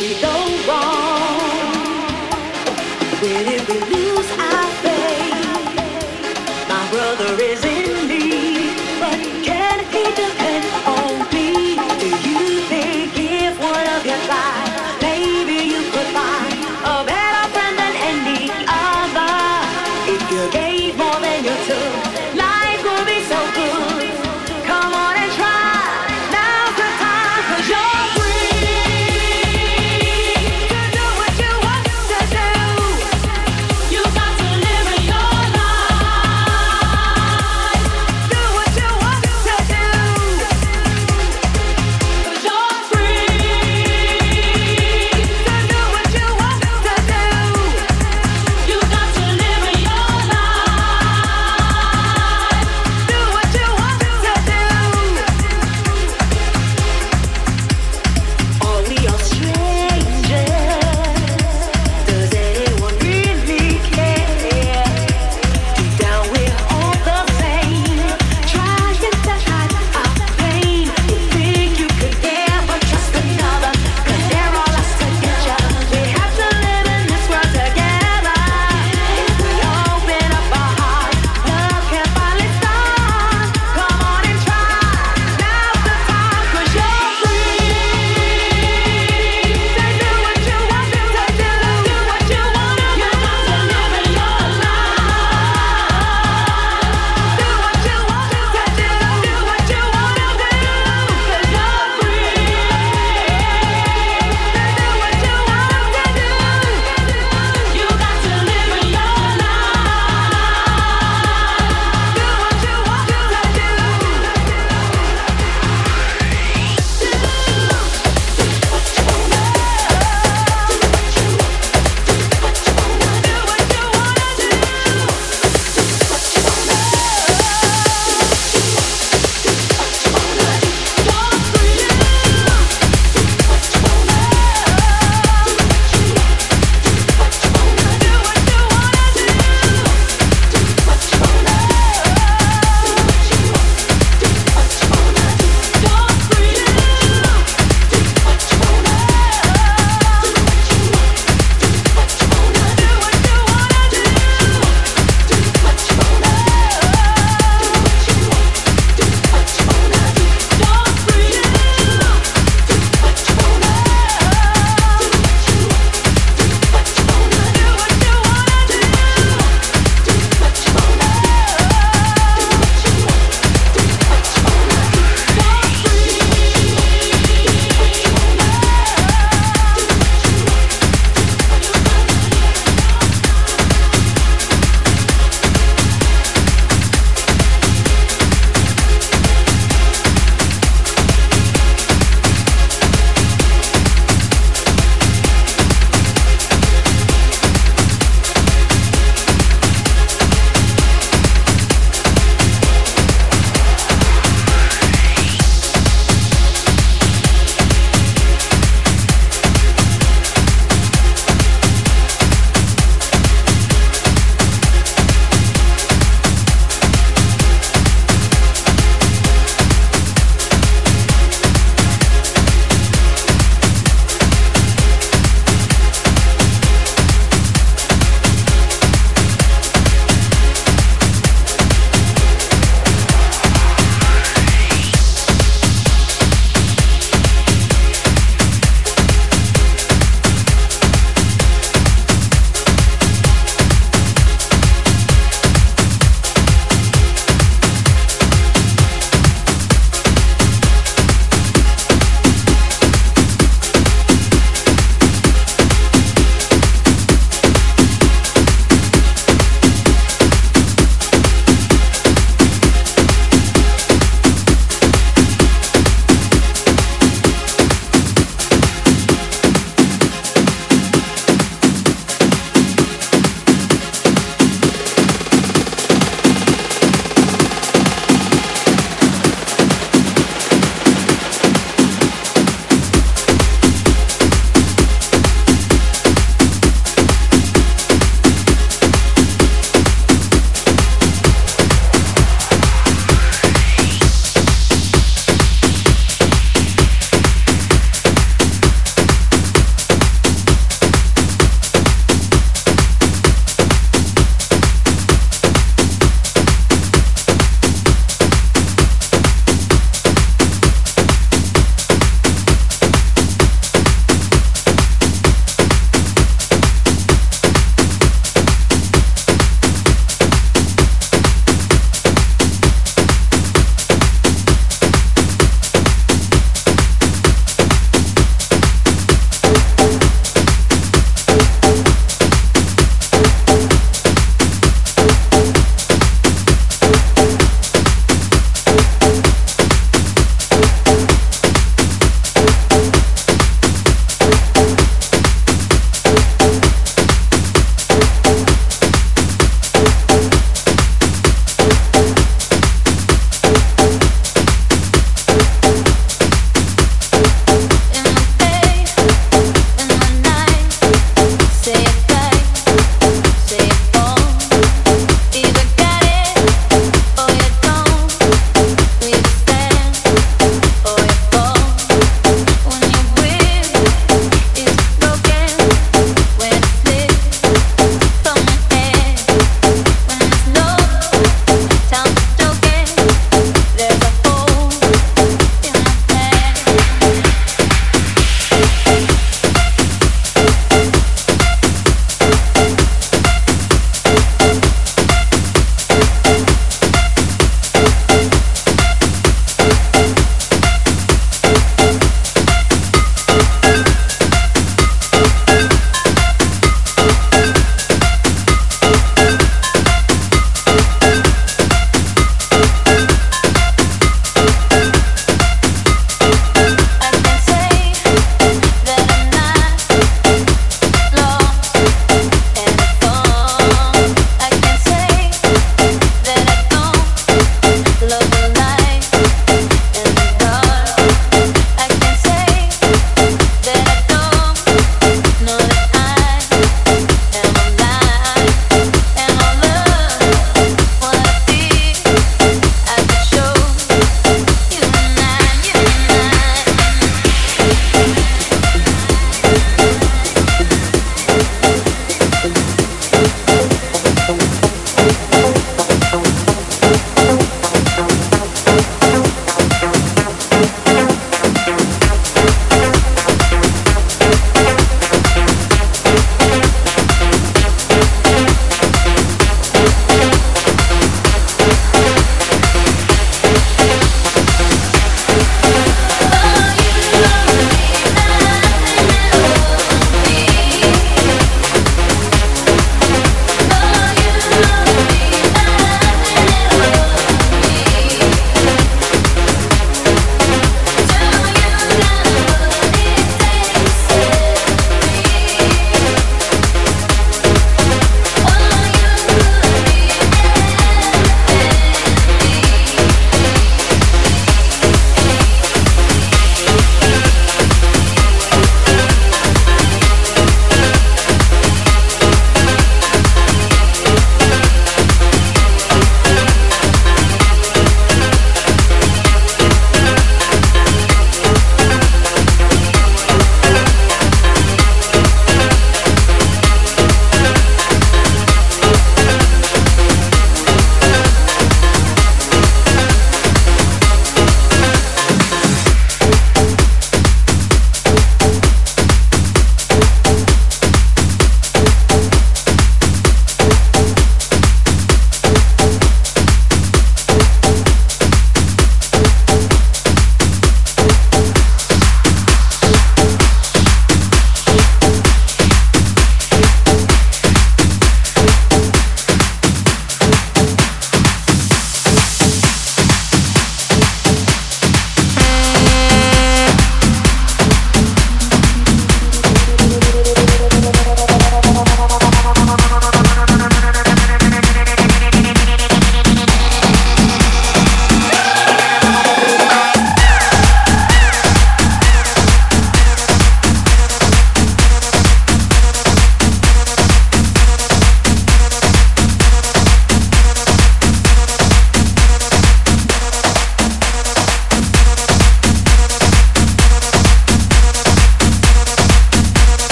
we go wrong? Where did we lose?